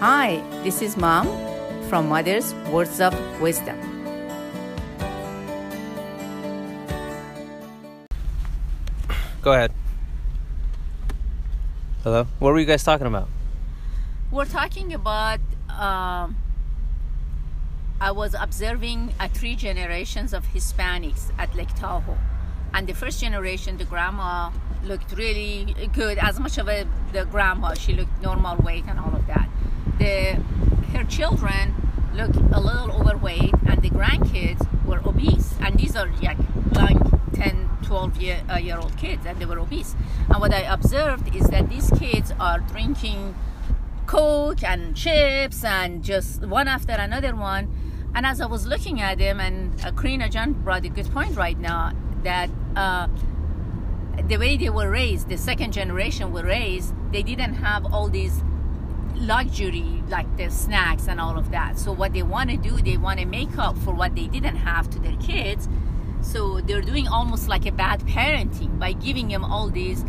Hi, this is Mom from Mother's Words of Wisdom. Go ahead. Hello? What were you guys talking about? We're talking about. Um, I was observing uh, three generations of Hispanics at Lake Tahoe. And the first generation, the grandma looked really good, as much of a, the grandma, she looked normal weight and all of that. The, her children looked a little overweight, and the grandkids were obese. And these are like, like 10, 12 year, uh, year old kids, and they were obese. And what I observed is that these kids are drinking Coke and chips and just one after another one. And as I was looking at them, and uh, Karina John brought a good point right now that uh, the way they were raised, the second generation were raised, they didn't have all these luxury like the snacks and all of that. So what they want to do, they want to make up for what they didn't have to their kids. So they're doing almost like a bad parenting by giving them all these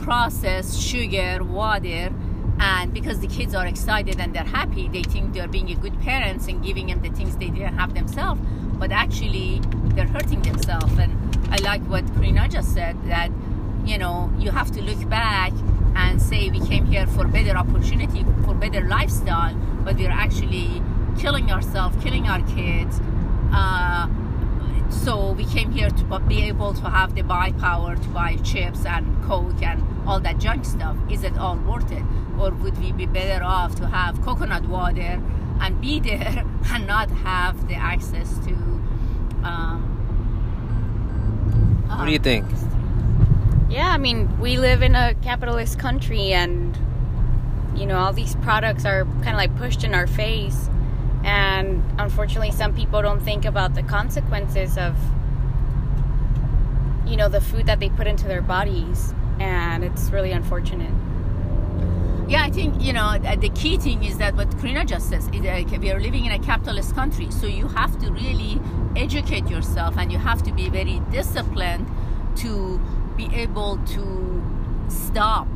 processed sugar, water, and because the kids are excited and they're happy, they think they're being a good parents and giving them the things they didn't have themselves. But actually, they're hurting themselves. And I like what Karina just said that you know you have to look back and say we came here for better opportunity, for better lifestyle, but we're actually killing ourselves, killing our kids. Uh, so we came here to be able to have the buy power to buy chips and coke and all that junk stuff. Is it all worth it, or would we be better off to have coconut water and be there and not have the access to? Um, what do you think? Yeah, I mean, we live in a capitalist country, and you know, all these products are kind of like pushed in our face, and unfortunately, some people don't think about the consequences of you know the food that they put into their bodies, and it's really unfortunate. Yeah, I think you know uh, the key thing is that what Karina just says is that we are living in a capitalist country, so you have to really educate yourself and you have to be very disciplined to be able to stop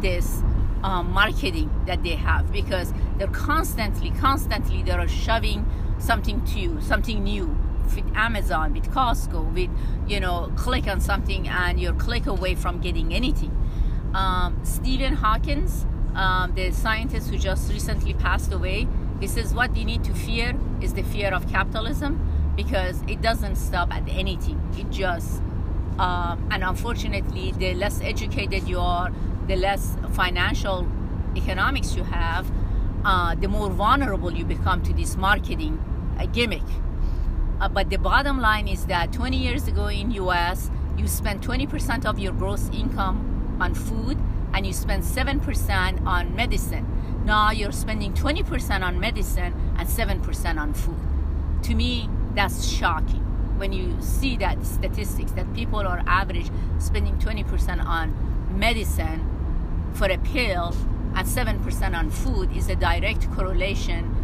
this um, marketing that they have because they're constantly, constantly they are shoving something to you, something new with Amazon, with Costco, with you know, click on something and you're click away from getting anything. Um, Stephen Hawkins, um, the scientist who just recently passed away, he says what you need to fear is the fear of capitalism because it doesn't stop at anything. It just um, and unfortunately, the less educated you are, the less financial economics you have, uh, the more vulnerable you become to this marketing uh, gimmick. Uh, but the bottom line is that 20 years ago in US, you spent 20% of your gross income on food and you spend 7% on medicine. Now you're spending 20% on medicine and 7% on food. To me, that's shocking when you see that statistics that people are average spending 20% on medicine for a pill and 7% on food is a direct correlation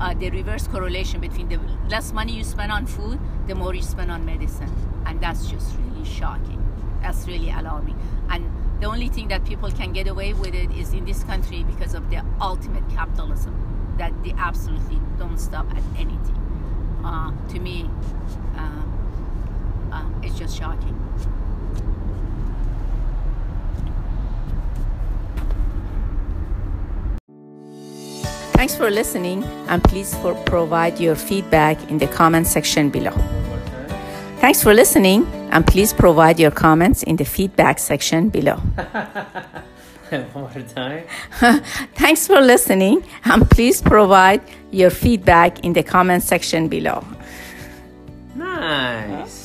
uh, the reverse correlation between the less money you spend on food the more you spend on medicine. And that's just really shocking. That's really alarming. And the only thing that people can get away with it is in this country because of the ultimate capitalism that they absolutely don't stop at anything uh, to me, uh, uh, it's just shocking. Thanks for listening and please for provide your feedback in the comment section below. Thanks for listening and please provide your comments in the feedback section below. One more time. Thanks for listening and please provide your feedback in the comment section below. Nice.